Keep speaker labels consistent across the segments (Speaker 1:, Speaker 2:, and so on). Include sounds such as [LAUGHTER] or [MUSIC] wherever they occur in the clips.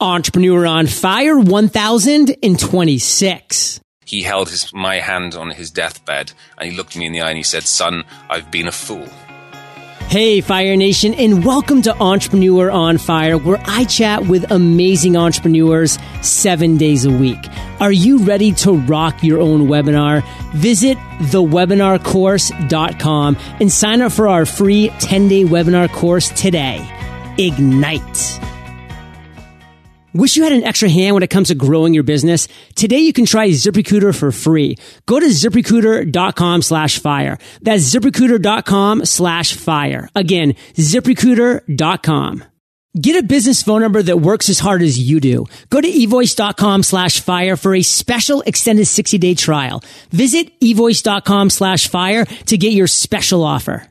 Speaker 1: Entrepreneur on Fire 1026.
Speaker 2: He held his, my hand on his deathbed and he looked me in the eye and he said, Son, I've been a fool.
Speaker 1: Hey, Fire Nation, and welcome to Entrepreneur on Fire, where I chat with amazing entrepreneurs seven days a week. Are you ready to rock your own webinar? Visit thewebinarcourse.com and sign up for our free 10 day webinar course today. Ignite. Wish you had an extra hand when it comes to growing your business? Today you can try ZipRecruiter for free. Go to ziprecruiter.com slash fire. That's ziprecruiter.com slash fire. Again, ziprecruiter.com. Get a business phone number that works as hard as you do. Go to evoice.com slash fire for a special extended 60 day trial. Visit evoice.com slash fire to get your special offer.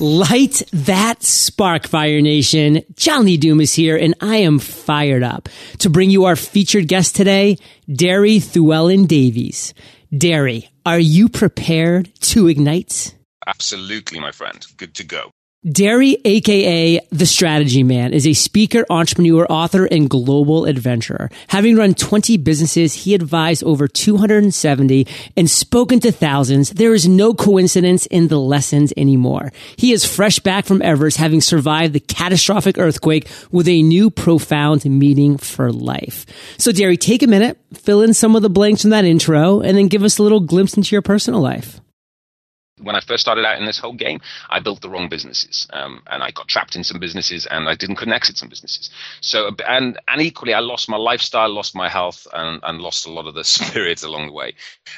Speaker 1: Light that spark, Fire Nation. John Lee Dumas is here, and I am fired up to bring you our featured guest today, Deri Llewellyn Davies. Deri, are you prepared to ignite?
Speaker 2: Absolutely, my friend. Good to go.
Speaker 1: Deri, aka the strategy man, is a speaker, entrepreneur, author, and global adventurer. Having run 20 businesses, he advised over 270 and spoken to thousands. There is no coincidence in the lessons anymore. He is fresh back from Everest, having survived the catastrophic earthquake with a new profound meaning for life. So, Deri, take a minute, fill in some of the blanks from that intro, and then give us a little glimpse into your personal life
Speaker 2: when I first started out in this whole game, I built the wrong businesses, um, and I got trapped in some businesses, and I didn't couldn't exit some businesses. So, and and equally, I lost my lifestyle, lost my health, and, and lost a lot of the [LAUGHS] spirit along the way.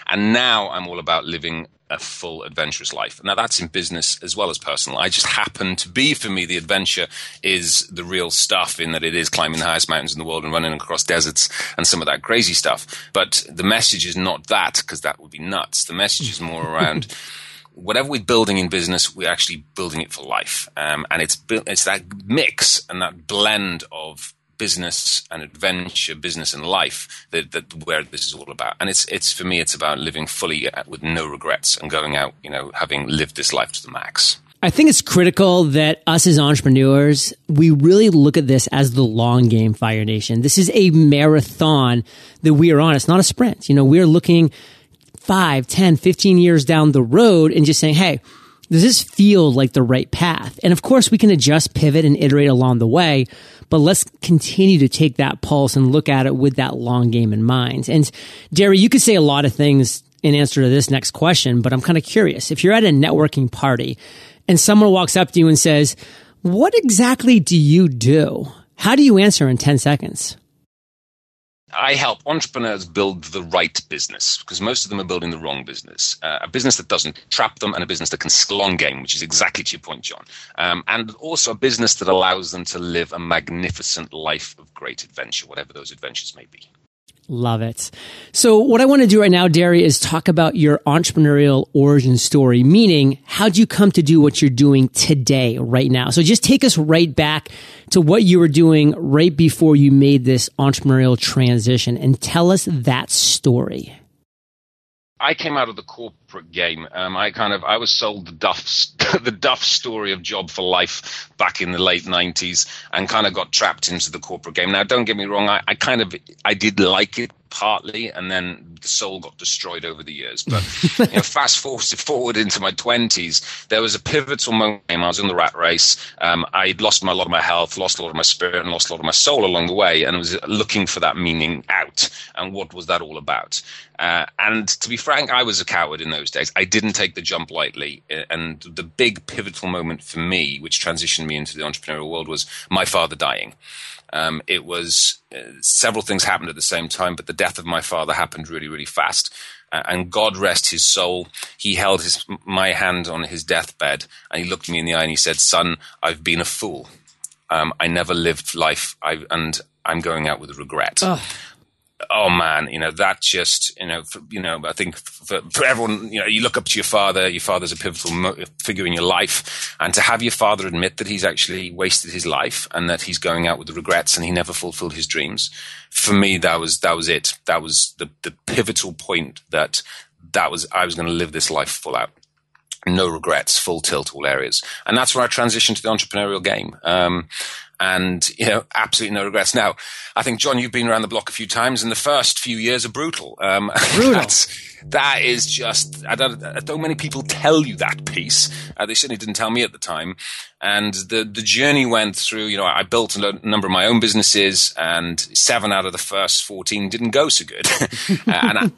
Speaker 2: And now I'm all about living a full adventurous life. Now that's in business as well as personal. I just happen to be, for me, the adventure is the real stuff in that it is climbing the highest mountains in the world and running across deserts and some of that crazy stuff. But the message is not that because that would be nuts. The message is more around [LAUGHS] whatever we're building in business, we're actually building it for life. Um, and it's it's that mix and that blend of business and adventure, business and life that, that where this is all about. And it's it's for me, it's about living fully uh, with no regrets and going out, you know, having lived this life to the max.
Speaker 1: I think it's critical that us as entrepreneurs, we really look at this as the long game, Fire Nation. This is a marathon that we are on. It's not a sprint. You know, we're looking 5, 10, 15 years down the road and just saying, hey, does this feel like the right path? And of course, we can adjust, pivot, and iterate along the way, but let's continue to take that pulse and look at it with that long game in mind. And Deri, you could say a lot of things in answer to this next question, but I'm kind of curious. If you're at a networking party and someone walks up to you and says, what exactly do you do? How do you answer in 10 seconds?
Speaker 2: I help entrepreneurs build the right business because most of them are building the wrong business. Uh, a business that doesn't trap them and a business that can long game, which is exactly to your point, John. Um, and also a business that allows them to live a magnificent life of great adventure, whatever those adventures may be.
Speaker 1: Love it. So what I want to do right now, Deri, is talk about your entrepreneurial origin story, meaning how'd you come to do what you're doing today, right now? So just take us right back to what you were doing right before you made this entrepreneurial transition and tell us that story.
Speaker 2: I came out of the corporate game. Um, I kind of I was sold the Duff [LAUGHS] the Duff story of job for life back in the late '90s, and kind of got trapped into the corporate game. Now, don't get me wrong, I, I kind of I did like it partly, and then the soul got destroyed over the years. But [LAUGHS] you know, fast forward, forward into my twenties, there was a pivotal moment. I was in the rat race. Um, I'd lost my, a lot of my health, lost a lot of my spirit, and lost a lot of my soul along the way, and I was looking for that meaning out. And what was that all about? Uh, and to be frank, I was a coward in those days. I didn't take the jump lightly. Uh, and the big pivotal moment for me, which transitioned me into the entrepreneurial world, was my father dying. Um, it was uh, several things happened at the same time, but the death of my father happened really, really fast. Uh, and God rest his soul. He held his, my hand on his deathbed and he looked me in the eye and he said, Son, I've been a fool. Um, I never lived life, I, and I'm going out with regret oh man, you know that just you know for, you know I think for, for, everyone you know you look up to your father. Your father's a pivotal mo- figure in your life, and to have your father admit that he's actually wasted his life and that he's going out with regrets and he never fulfilled his dreams. For me, that was that was it. That was the the pivotal point that that was I was going to live this life full out no regrets, full tilt, all areas. And that's where I transitioned to the entrepreneurial game. Um, and [LAUGHS] you know, absolutely no regrets. Now, I think John, you've been around the block a few times, and the first few years are brutal.
Speaker 1: Um, [LAUGHS] brutal.
Speaker 2: that is just I don't, I don't many people tell you that piece. Uh, they certainly didn't tell me at the time. And the the journey went through. You know, I built a number of my own businesses, and seven out of the first fourteen didn't go so good. [LAUGHS] and I,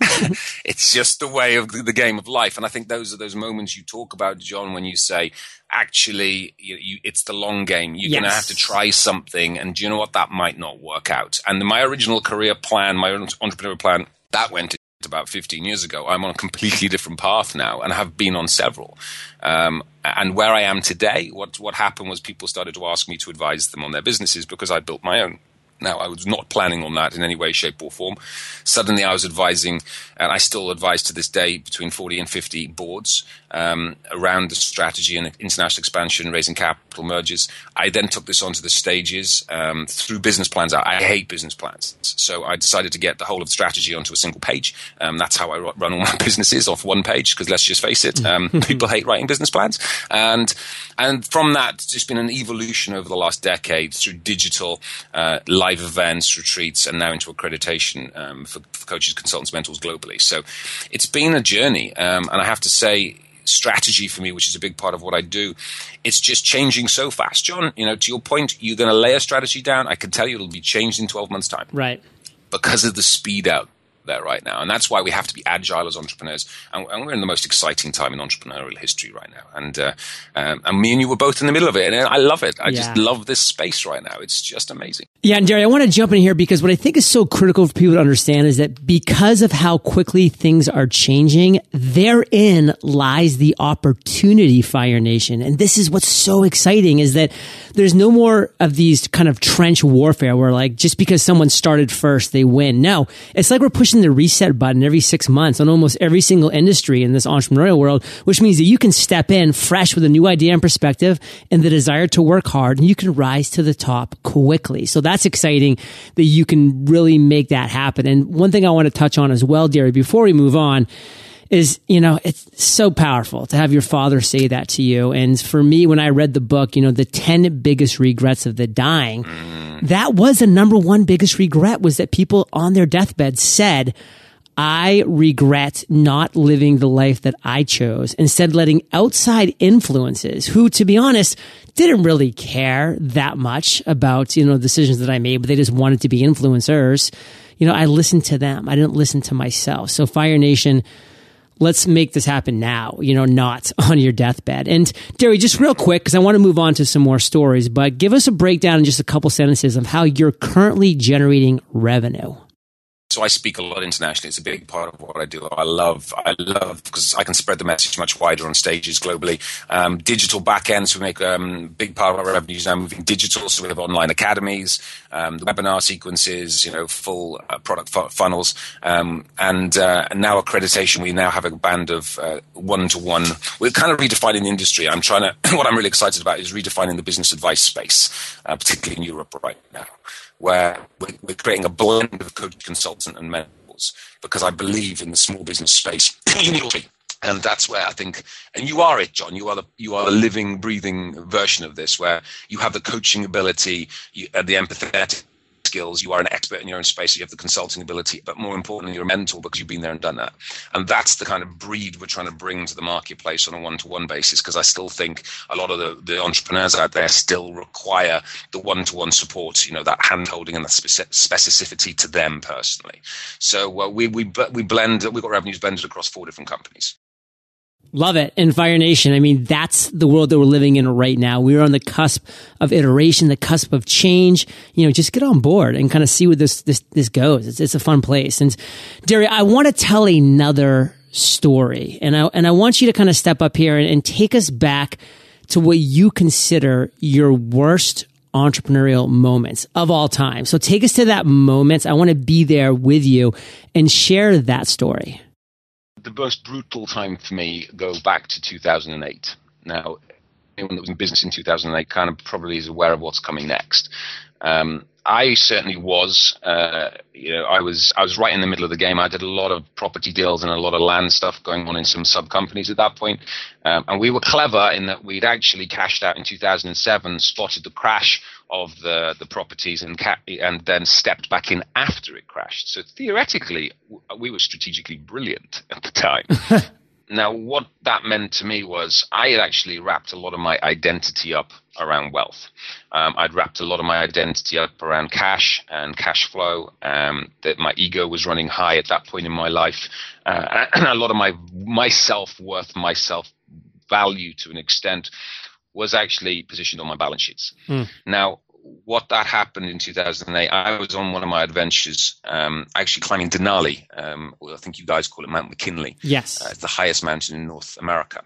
Speaker 2: it's just the way of the, the, game of life. And I think those are those moments you talk about, John, when you say, actually, you, you, it's the long game. You're yes. going to have to try something, and do you know what? That might not work out. And my original career plan, my entrepreneurial plan, that went about 15 years ago. I'm on a completely different path now and have been on several. Um, and where I am today, what, what happened was people started to ask me to advise them on their businesses because I built my own. Now, I was not planning on that in any way, shape, or form. Suddenly, I was advising, and I still advise to this day, between 40 and 50 boards um, around the strategy and international expansion, raising capital mergers. I then took this onto the stages um, through business plans. I hate business plans. So I decided to get the whole of the strategy onto a single page. Um, that's how I run all [LAUGHS] my businesses off one page, because let's just face it, um, [LAUGHS] people hate writing business plans. And, and from that, it's just been an evolution over the last decade through digital, uh, live events, retreats, and now into accreditation um, for, for, coaches, consultants, mentors globally. So it's been a journey, um, and I have to say, strategy for me, which is a big part of what I do, it's just changing so fast. John, you know, to your point, you're going to lay a strategy down. I can tell you it'll be changed in 12 months' time.
Speaker 1: Right.
Speaker 2: Because of the speed out there right now. And that's why we have to be agile as entrepreneurs. And, and we're in the most exciting time in entrepreneurial history right now. And, uh, um, and me and you were both in the middle of it. And I love it. I yeah. just love this space right now. It's just amazing.
Speaker 1: Yeah. And Jerry, I want to jump in here because what I think is so critical for people to understand is that because of how quickly things are changing, therein lies the opportunity, Fire Nation. And this is what's so exciting is that there's no more of these kind of trench warfare where like just because someone started first, they win. No, it's like we're pushing pushing the reset button every six months on almost every single industry in this entrepreneurial world, which means that you can step in fresh with a new idea and perspective and the desire to work hard and you can rise to the top quickly. So that's exciting that you can really make that happen. And one thing I want to touch on as well, Deri, before we move on, is, you know, it's so powerful to have your father say that to you. And for me, when I read the book, you know, the 10 biggest regrets of the dying, that was the number one biggest regret was that people on their deathbed said, I regret not living the life that I chose, instead letting outside influences who, to be honest, didn't really care that much about, you know, decisions that I made, but they just wanted to be influencers. You know, I listened to them. I didn't listen to myself. So Fire Nation, let's make this happen now, you know, not [LAUGHS] on your deathbed. And Deri, just real quick, because I want to move on to some more stories, but give us a breakdown in just a couple sentences of how you're currently generating revenue.
Speaker 2: So I speak a lot internationally. It's a big part of what I do. I love, I love because I can spread the message much wider on stages globally. Um, digital backends, we make a um, big part of our revenues now moving digital. So we have online academies, um, webinar sequences, you know, full uh, product fu- funnels, um, and, uh, and now accreditation. We now have a band of one to one. We're kind of redefining the industry. I'm trying to. [COUGHS] what I'm really excited about is redefining the business advice space, uh, particularly in Europe right now where we're, creating a blend of coach, consultant, and mentors because I believe in the small business space. [CLEARS THROAT] and that's where I think, and you are it, John. You are the you are the living, breathing version of this, where you have the coaching ability, you, uh, the empathetic skills. You are an expert in your own space. You have the consulting ability, but more importantly, you're a mentor because you've been there and done that. And that's the kind of breed we're trying to bring to the marketplace on a one-to-one basis. Because I still think a lot of the, the entrepreneurs out there still require the one-to-one support. You know, that hand-holding and that specificity to them personally. So uh, we we we blend. We've got revenues blended across four different companies.
Speaker 1: Love it. And Fire Nation, I mean, that's the world that we're living in right now. We're on the cusp of iteration, the cusp of change. You know, just get on board and kind of see where this, this, this goes. It's, it's a fun place. And Deri, I want to tell another story and I, and I want you to kind of step up here and, and take us back to what you consider your worst entrepreneurial moments of all time. So take us to that moment. I want to be there with you and share that story
Speaker 2: the most brutal time for me go back to 2008. Now, anyone that was in business in 2008 kind of probably is aware of what's coming next. Um, I certainly was. Uh, you know, I was I was right in the middle of the game. I did a lot of property deals and a lot of land stuff going on in some sub companies at that point. Um, and we were clever in that we'd actually cashed out in 2007, spotted the crash of the the properties and ca- and then stepped back in after it crashed. So theoretically, we were strategically brilliant at the time. [LAUGHS] now, what that meant to me was I had actually wrapped a lot of my identity up around wealth. Um, I'd wrapped a lot of my identity up around cash and cash flow. Um, that my ego was running high at that point in my life, uh, and [CLEARS THROAT] a lot of my my self worth, my self value to an extent was actually positioned on my balance sheets. Mm. Now, what that happened in 2008, I was on one of my adventures, um, actually climbing Denali. Um, well, I think you guys call it Mount McKinley.
Speaker 1: Yes.
Speaker 2: Uh, it's the highest mountain in North America.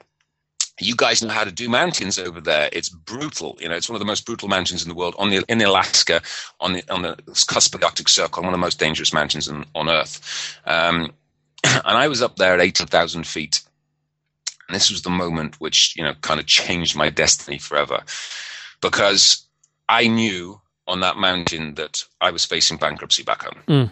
Speaker 2: You guys know how to do mountains over there. It's brutal. You know, it's one of the most brutal mountains in the world. On the in Alaska, on the on the cusp of the Arctic Circle, one of the most dangerous mountains in, on Earth. Um, [CLEARS THROAT] and I was up there at 18,000 feet, and this was the moment which, you know, kind of changed my destiny forever. Because I knew on that mountain that I was facing bankruptcy back home. Mm.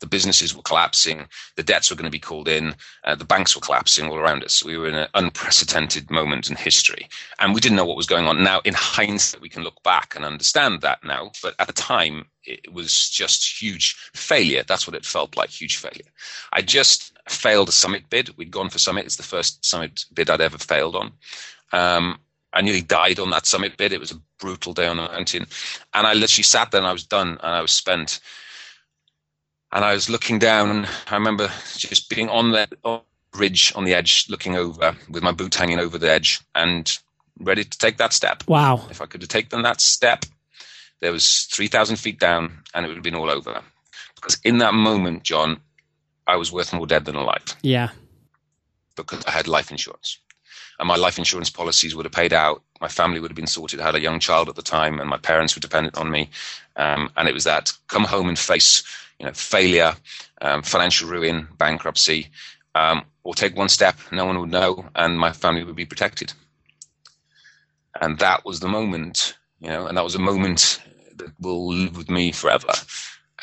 Speaker 2: The businesses were collapsing, the debts were going to be called in, uh, the banks were collapsing all around us. We were in an unprecedented moment in history, and we didn't know what was going on. Now, in hindsight, we can look back and understand that now, but at the time, it was just huge failure. That's what it felt like, huge failure. I just failed a summit bid. We'd gone for summit. It's the first summit bid I'd ever failed on. Um, I nearly died on that summit bid. It was a brutal day on the mountain. And I literally sat there and I was done and I was spent. And I was looking down and I remember just being on the ridge on the edge, looking over with my boot hanging over the edge and ready to take that step.
Speaker 1: Wow.
Speaker 2: If I could have taken that step, there was 3,000 feet down and it would have been all over. Because in that moment, John, I was worth more dead than alive.
Speaker 1: Yeah.
Speaker 2: Because I had life insurance. And my life insurance policies would have paid out. My family would have been sorted. I had a young child at the time, and my parents were dependent on me. Um, and it was that come home and face, you know, failure, um, financial ruin, bankruptcy, um, or take one step, no one would know, and my family would be protected. And that was the moment, you know, and that was a moment that will live with me forever.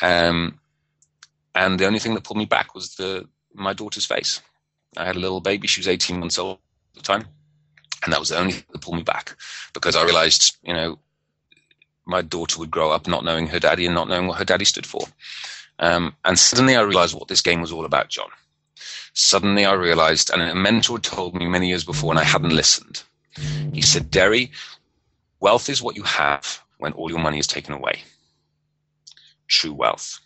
Speaker 2: Um, and the only thing that pulled me back was the my daughter's face. I had a little baby; she was 18 months old the time, and that was the only thing that pulled me back because I realized, you know, my daughter would grow up not knowing her daddy and not knowing what her daddy stood for. Um, and suddenly I realized what this game was all about, John. Suddenly I realized, and a mentor told me many years before, and I hadn't listened. He said, Deri, wealth is what you have when all your money is taken away. True wealth.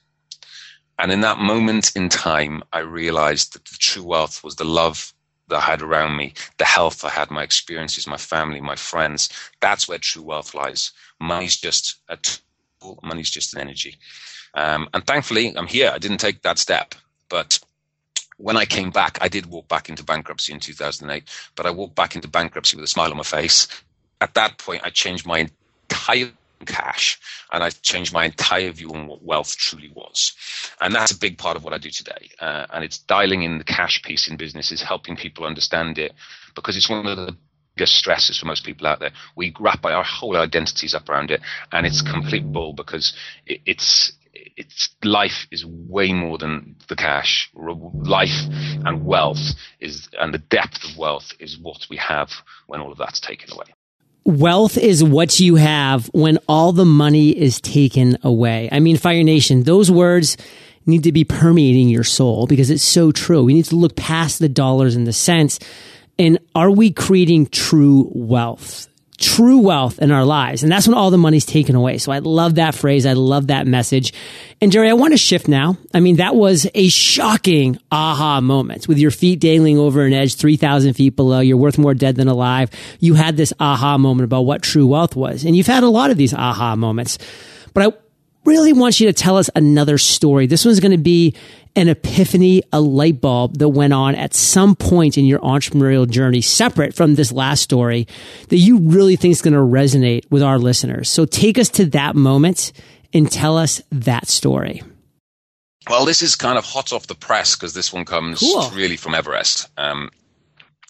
Speaker 2: And in that moment in time, I realized that the true wealth was the love that I had around me, the health I had, my experiences, my family, my friends. That's where true wealth lies. Money's just a tool, money's just an energy. Um, and thankfully, I'm here. I didn't take that step. But when I came back, I did walk back into bankruptcy in 2008, but I walked back into bankruptcy with a smile on my face. At that point, I changed my entire cash and I changed my entire view on what wealth truly was. And that's a big part of what I do today. Uh, and it's dialing in the cash piece in business, is helping people understand it because it's one of the biggest stresses for most people out there. We wrap our whole identities up around it and it's complete bull because it, it's it's life is way more than the cash. Life and wealth is, and the depth of wealth is what we have when all of that's taken away.
Speaker 1: Wealth is what you have when all the money is taken away. I mean, Fire Nation, those words need to be permeating your soul because it's so true. We need to look past the dollars and the cents. And are we creating true wealth? True wealth in our lives. And that's when all the money's taken away. So I love that phrase. I love that message. And Jerry, I want to shift now. I mean, that was a shocking aha moment with your feet dangling over an edge 3,000 feet below. You're worth more dead than alive. You had this aha moment about what true wealth was. And you've had a lot of these aha moments. But I really want you to tell us another story. This one's going to be an epiphany, a light bulb that went on at some point in your entrepreneurial journey, separate from this last story, that you really think is going to resonate with our listeners. So take us to that moment and tell us that story.
Speaker 2: Well, this is kind of hot off the press because this one comes cool. really from Everest. Um,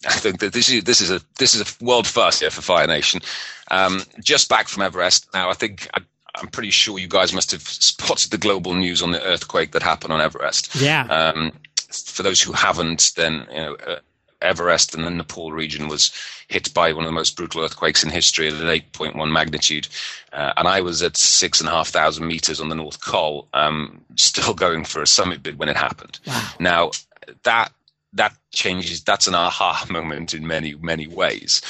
Speaker 2: I think that this is this is a this is a world first here for Fire Nation. Um, just back from Everest. Now, I think I, am pretty sure you guys must have [LAUGHS] spotted the global news on the earthquake that happened on Everest.
Speaker 1: Yeah.
Speaker 2: Um, for those who haven't, then you know, uh, Everest and the Nepal region was hit by one of the most brutal earthquakes in history at an 8.1 magnitude. Uh, and I was at six and a half thousand meters on the North Col, um, [LAUGHS] still going for a summit bid when it happened. Wow. Now, that that changes that's an aha [LAUGHS] moment in many many ways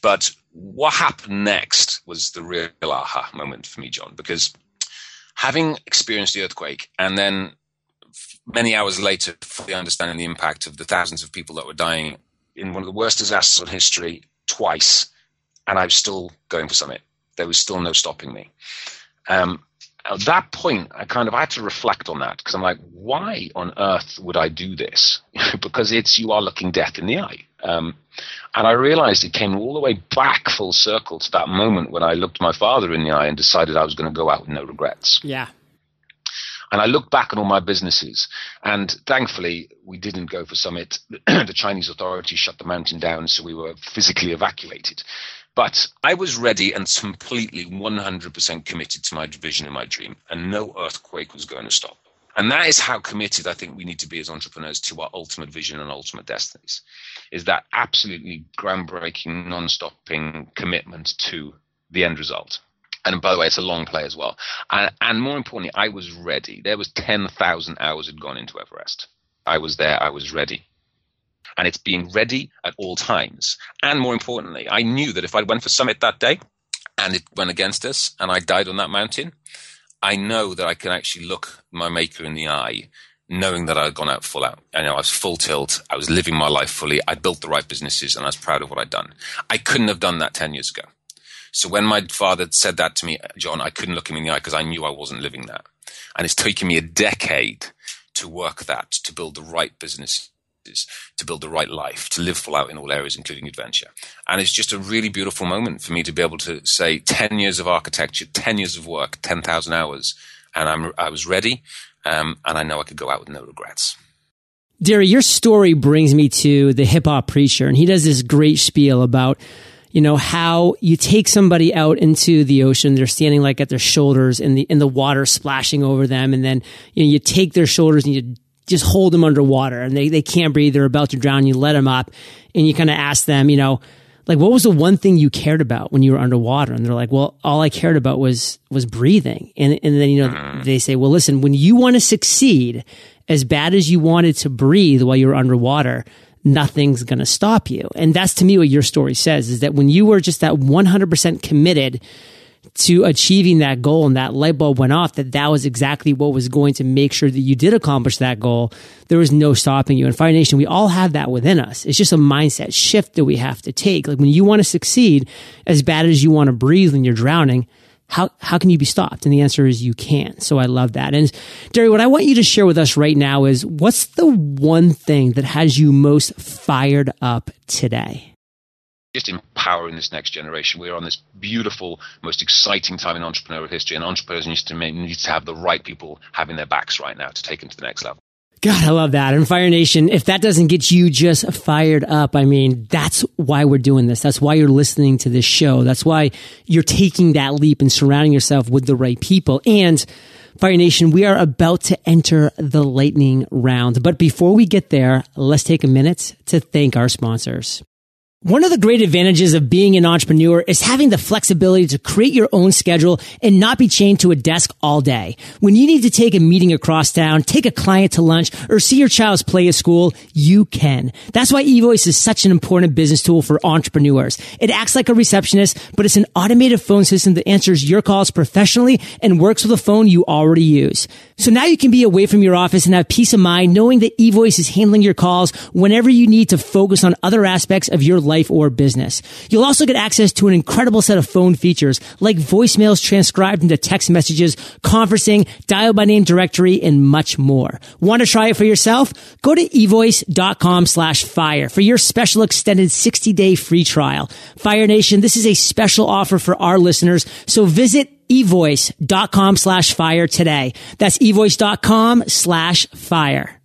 Speaker 2: but what happened next was the real aha moment for me john because having experienced the earthquake and then many hours later fully understanding the impact of the thousands of people that were dying in one of the worst disasters in history twice and i was still going for summit there was still no stopping me um, at that point, I kind of I had to reflect on that because I'm like, why on earth would I do this? [LAUGHS] because it's you are looking death in the eye. Um, and I realized it came all the way back full circle to that moment when I looked my father in the eye and decided I was going to go out with no regrets.
Speaker 1: Yeah.
Speaker 2: And I looked back on all my businesses, and thankfully, we didn't go for Summit. [CLEARS THROAT] the Chinese authorities shut the mountain down, so we were physically evacuated. But I was ready and completely 100% committed to my vision and my dream, and no earthquake was going to stop. And that is how committed I think we need to be as entrepreneurs to our ultimate vision and ultimate destinies. Is that absolutely groundbreaking, non-stopping commitment to the end result. And by the way, it's a long play as well. And, and more importantly, I was ready. There was 10,000 hours had gone into Everest. I was there. I was ready and it's being ready at all times. And more importantly, I knew that if I went for summit that day and it went against us and I died on that mountain, I know that I can actually look my maker in the eye, knowing that I had gone out full out. I know I was full tilt. I was living my life fully. I built the right businesses and I was proud of what I'd done. I couldn't have done that 10 years ago. So when my father said that to me, John, I couldn't look him in the eye because I knew I wasn't living that. And it's taken me a decade to work that, to build the right business to build the right life, to live full out in all areas, including adventure. And it's just a really beautiful moment for me to be able to say 10 years of architecture, 10 years of work, 10,000 hours, and I'm, I was ready, um, and I know I could go out with no regrets.
Speaker 1: Deri, your story brings me to the hip hop preacher, and he does this great spiel about you know how you take somebody out into the ocean they're standing like at their shoulders in the in the water splashing over them and then you know you take their shoulders and you just hold them underwater and they, they can't breathe. They're about to drown. You let them up and you kind of ask them, you know, like, what was the one thing you cared about when you were underwater? And they're like, well, all I cared about was, was breathing. And, and then, you know, mm. they say, well, listen, when you want to succeed as bad as you wanted to breathe while you were underwater, nothing's going to stop you. And that's to me what your story says is that when you were just that 100% committed to achieving that goal and that light bulb went off that that was exactly what was going to make sure that you did accomplish that goal there was no stopping you and fire nation we all have that within us it's just a mindset shift that we have to take like when you want to succeed as bad as you want to breathe when you're drowning how, how can you be stopped? And the answer is you can. So I love that. And Deri, what I want you to share with us right now is what's the one thing that has you most fired up today?
Speaker 2: Just empowering this next generation. We're on this beautiful, most exciting time in entrepreneurial history, and entrepreneurs need to, need to have the right people having their backs right now to take them to the next level.
Speaker 1: God, I love that. And Fire Nation, if that doesn't get you just fired up, I mean, that's why we're doing this. That's why you're listening to this show. That's why you're taking that leap and surrounding yourself with the right people. And Fire Nation, we are about to enter the lightning round. But before we get there, let's take a minute to thank our sponsors. One of the great advantages of being an entrepreneur is having the flexibility to create your own schedule and not be chained to a desk all day. When you need to take a meeting across town, take a client to lunch, or see your child's play at school, you can. That's why eVoice is such an important business tool for entrepreneurs. It acts like a receptionist, but it's an automated phone system that answers your calls professionally and works with a phone you already use. So now you can be away from your office and have peace of mind knowing that eVoice is handling your calls whenever you need to focus on other aspects of your life or business. You'll also get access to an incredible set of phone features like voicemails transcribed into text messages, conferencing, dial by name directory, and much more. Want to try it for yourself? Go to evoice.com slash fire for your special extended 60 day free trial. Fire Nation, this is a special offer for our listeners. So visit evoice.com slash fire today. That's evoice.com slash fire.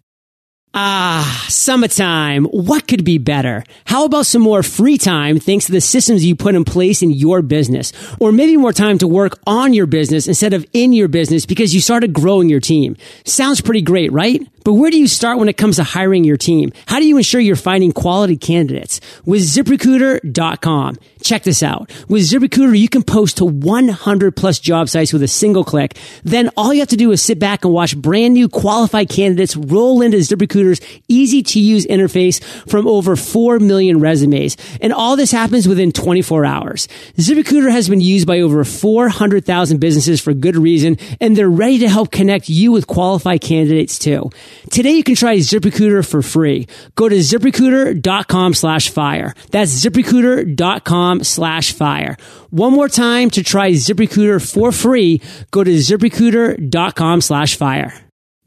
Speaker 1: Ah, summertime. What could be better? How about some more free time thanks to the systems you put in place in your business? Or maybe more time to work on your business instead of in your business because you started growing your team. Sounds pretty great, right? But where do you start when it comes to hiring your team? How do you ensure you're finding quality candidates? With ziprecruiter.com. Check this out. With ZipRecruiter, you can post to 100 plus job sites with a single click. Then all you have to do is sit back and watch brand new qualified candidates roll into ZipRecruiter's easy to use interface from over 4 million resumes. And all this happens within 24 hours. ZipRecruiter has been used by over 400,000 businesses for good reason, and they're ready to help connect you with qualified candidates too. Today you can try ZipRecruiter for free. Go to ziprecruiter.com slash fire. That's ziprecruiter.com slash fire. One more time to try ZipRecruiter for free. Go to ziprecruiter.com slash fire.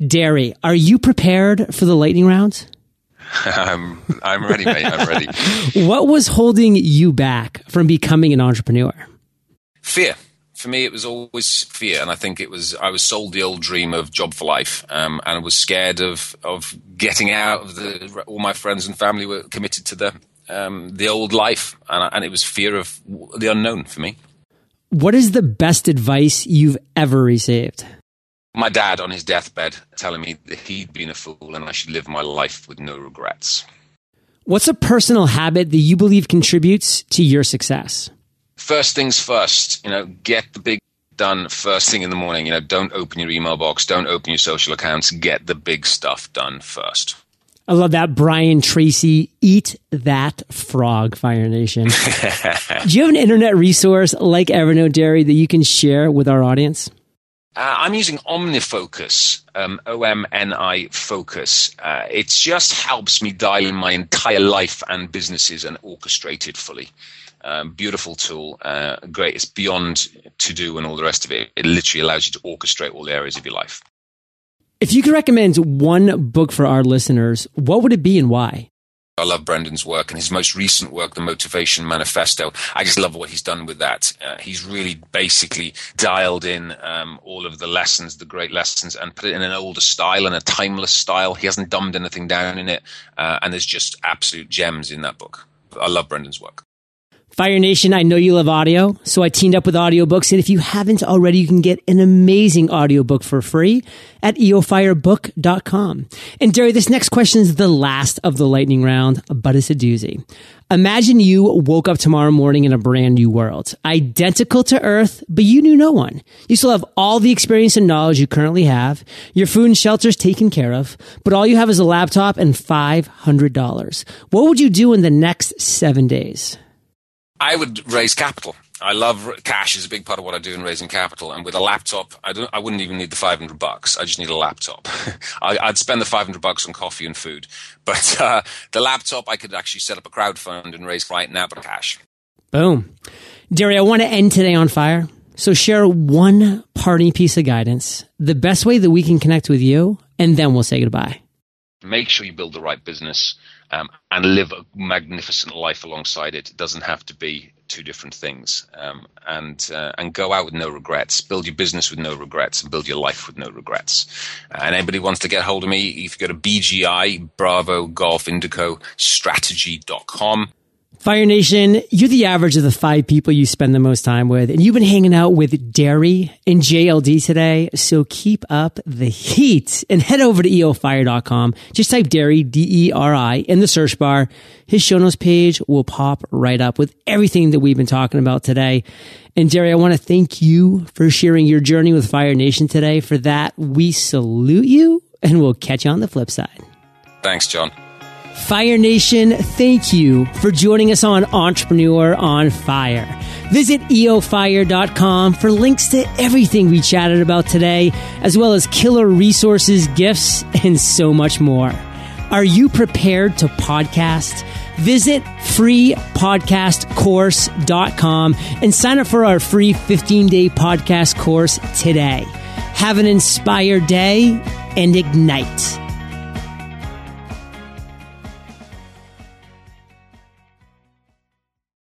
Speaker 1: Deri, are you prepared for the lightning round? [LAUGHS]
Speaker 2: I'm, I'm ready, mate. I'm ready. [LAUGHS]
Speaker 1: what was holding you back from becoming an entrepreneur?
Speaker 2: Fear for me, it was always fear, and I think it was I was sold the old dream of job for life, um, and I was scared of of getting out of the. All my friends and family were committed to the um, the old life, and, and it was fear of the unknown for me.
Speaker 1: What is the best advice you've ever received?
Speaker 2: My dad on his deathbed telling me that he'd been a fool and I should live my life with no regrets.
Speaker 1: What's a personal habit that you believe contributes to your success?
Speaker 2: First things first, you know, get the big done first thing in the morning. You know, don't open your email box, don't open your social accounts, get the big stuff done first.
Speaker 1: I love that. Brian Tracy, eat that frog, Fire Nation. [LAUGHS] Do you have an internet resource like Evernote Deri that you can share with our audience?
Speaker 2: Uh, I'm using OmniFocus, um, O M N I Focus. Uh, it just helps me dial in my entire life and businesses and orchestrate it fully. Um, beautiful tool, uh, great. It's beyond to do and all the rest of it. It literally allows you to orchestrate all the areas of your life.
Speaker 1: If you could recommend one book for our listeners, what would it be and why?
Speaker 2: I love Brendon's work and his most recent work, The Motivation Manifesto. I just love what he's done with that. Uh, he's really basically dialed in um, all of the lessons, the great lessons, and put it in an older style and a timeless style. He hasn't dumbed anything down in it, uh, and there's just absolute gems in that book. I love Brendon's work.
Speaker 1: Fire Nation, I know you love audio, so I teamed up with audiobooks. And if you haven't already, you can get an amazing audiobook for free at eofirebook.com. And Deri, this next question is the last of the lightning round, but it's a doozy. Imagine you woke up tomorrow morning in a brand new world, identical to Earth, but you knew no one. You still have all the experience and knowledge you currently have. Your food and shelter is taken care of, but all you have is a laptop and $500. What would you do in the next seven days?
Speaker 2: I would raise capital. I love cash is a big part of what I do in raising capital. And with a laptop, I don't. I wouldn't even need the five hundred bucks. I just need a laptop. [LAUGHS] I, would spend the five hundred bucks on coffee and food, [LAUGHS] but uh, the laptop I could actually set up a crowd fund and raise right now, but cash.
Speaker 1: Boom, Deri. I want to end today on fire. So share one parting piece of guidance, the best way that we can connect with you, and then we'll say goodbye.
Speaker 2: Make sure you build the right business um, and live a magnificent life alongside it. It doesn't have to be two different things. Um, and uh, and go out with no regrets. Build your business with no regrets, and build your life with no regrets. and anybody wants to get hold of me, if you go to BGI Bravo Golf Indigo Strategy.com.
Speaker 1: Fire Nation, you're the average of the five people you spend the most time with, and you've been hanging out with Deri and JLD today. So keep up the heat and head over to eofire.com. Just type Deri, D-E-R-I, in the search bar. His show notes page will pop right up with everything that we've been talking about today. And Deri, I want to thank you for sharing your journey with Fire Nation today. For that, we salute you, and we'll catch you on the flip side.
Speaker 2: Thanks, John.
Speaker 1: Fire Nation, thank you for joining us on Entrepreneur on Fire. Visit eofire.com for links to everything we chatted about today, as well as killer resources, gifts, and so much more. Are you prepared to podcast? Visit freepodcastcourse.com and sign up for our free 15 day podcast course today. Have an inspired day and ignite.